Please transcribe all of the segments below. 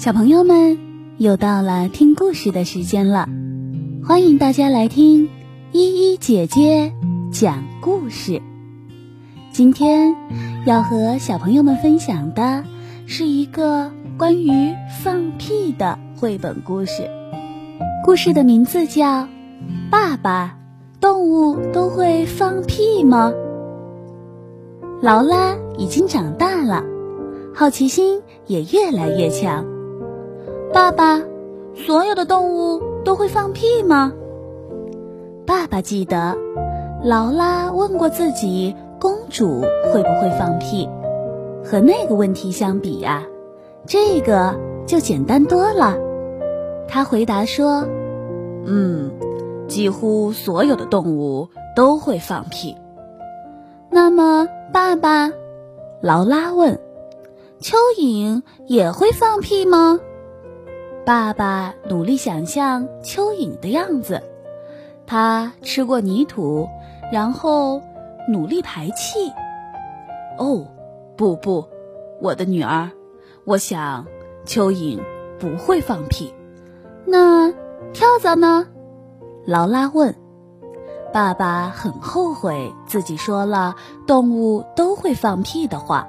小朋友们，又到了听故事的时间了，欢迎大家来听依依姐姐讲故事。今天要和小朋友们分享的是一个关于放屁的绘本故事，故事的名字叫《爸爸，动物都会放屁吗？》劳拉已经长大了，好奇心也越来越强。爸爸，所有的动物都会放屁吗？爸爸记得，劳拉问过自己，公主会不会放屁？和那个问题相比呀，这个就简单多了。他回答说：“嗯，几乎所有的动物都会放屁。”那么，爸爸，劳拉问：“蚯蚓也会放屁吗？”爸爸努力想象蚯蚓的样子，他吃过泥土，然后努力排气。哦，不不，我的女儿，我想蚯蚓不会放屁。那跳蚤呢？劳拉问。爸爸很后悔自己说了动物都会放屁的话，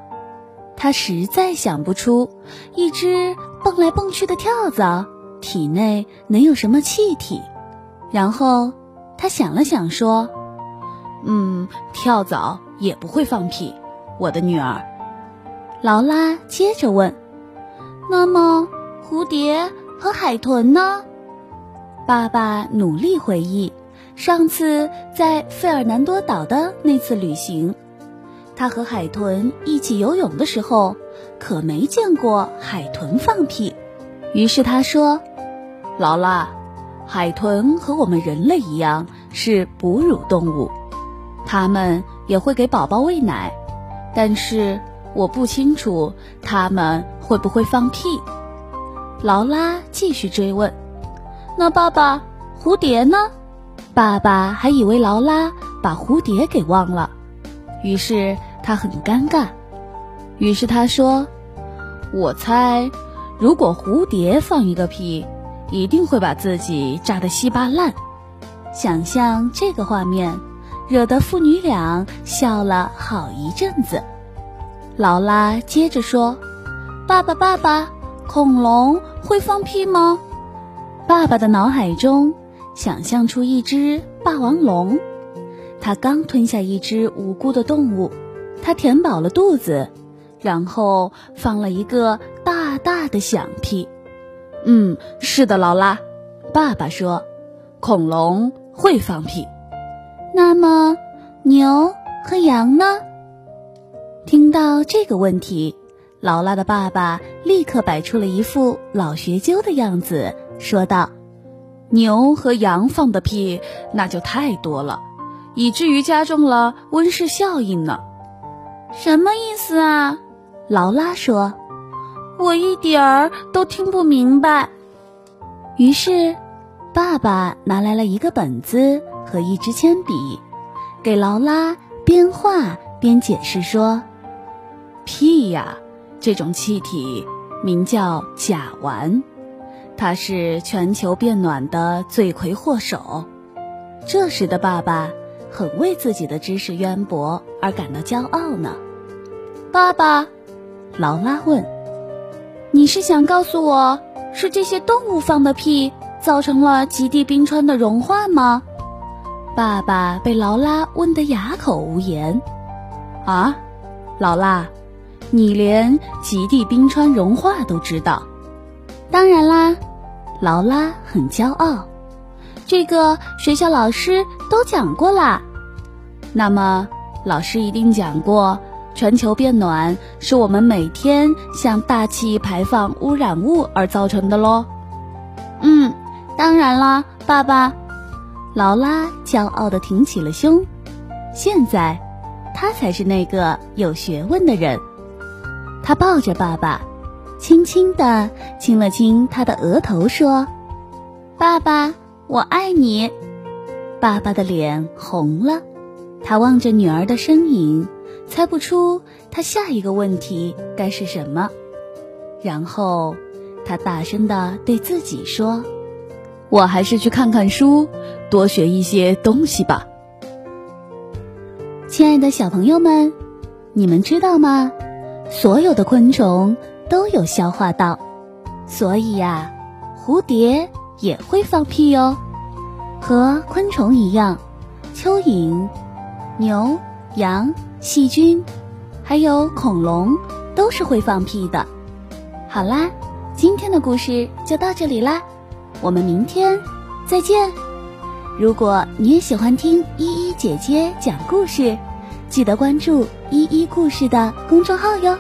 他实在想不出一只。蹦来蹦去的跳蚤体内能有什么气体？然后他想了想说：“嗯，跳蚤也不会放屁。”我的女儿，劳拉接着问：“那么蝴蝶和海豚呢？”爸爸努力回忆上次在费尔南多岛的那次旅行，他和海豚一起游泳的时候。可没见过海豚放屁，于是他说：“劳拉，海豚和我们人类一样是哺乳动物，它们也会给宝宝喂奶，但是我不清楚它们会不会放屁。”劳拉继续追问：“那爸爸，蝴蝶呢？”爸爸还以为劳拉把蝴蝶给忘了，于是他很尴尬。于是他说：“我猜，如果蝴蝶放一个屁，一定会把自己炸得稀巴烂。”想象这个画面，惹得父女俩笑了好一阵子。劳拉接着说：“爸爸，爸爸，恐龙会放屁吗？”爸爸的脑海中想象出一只霸王龙，它刚吞下一只无辜的动物，它填饱了肚子。然后放了一个大大的响屁。嗯，是的，劳拉，爸爸说，恐龙会放屁。那么牛和羊呢？听到这个问题，劳拉的爸爸立刻摆出了一副老学究的样子，说道：“牛和羊放的屁那就太多了，以至于加重了温室效应呢。”什么意思啊？劳拉说：“我一点儿都听不明白。”于是，爸爸拿来了一个本子和一支铅笔，给劳拉边画边解释说：“屁呀，这种气体名叫甲烷，它是全球变暖的罪魁祸首。”这时的爸爸很为自己的知识渊博而感到骄傲呢。爸爸。劳拉问：“你是想告诉我，是这些动物放的屁造成了极地冰川的融化吗？”爸爸被劳拉问得哑口无言。啊，劳拉，你连极地冰川融化都知道？当然啦，劳拉很骄傲。这个学校老师都讲过啦。那么，老师一定讲过。全球变暖是我们每天向大气排放污染物而造成的喽。嗯，当然啦，爸爸。劳拉骄傲地挺起了胸。现在，他才是那个有学问的人。他抱着爸爸，轻轻地亲了亲他的额头，说：“爸爸，我爱你。”爸爸的脸红了，他望着女儿的身影。猜不出他下一个问题该是什么，然后他大声的对自己说：“我还是去看看书，多学一些东西吧。”亲爱的小朋友们，你们知道吗？所有的昆虫都有消化道，所以呀，蝴蝶也会放屁哟。和昆虫一样，蚯蚓、牛、羊、细菌，还有恐龙都是会放屁的。好啦，今天的故事就到这里啦，我们明天再见。如果你也喜欢听依依姐姐讲故事，记得关注依依故事的公众号哟。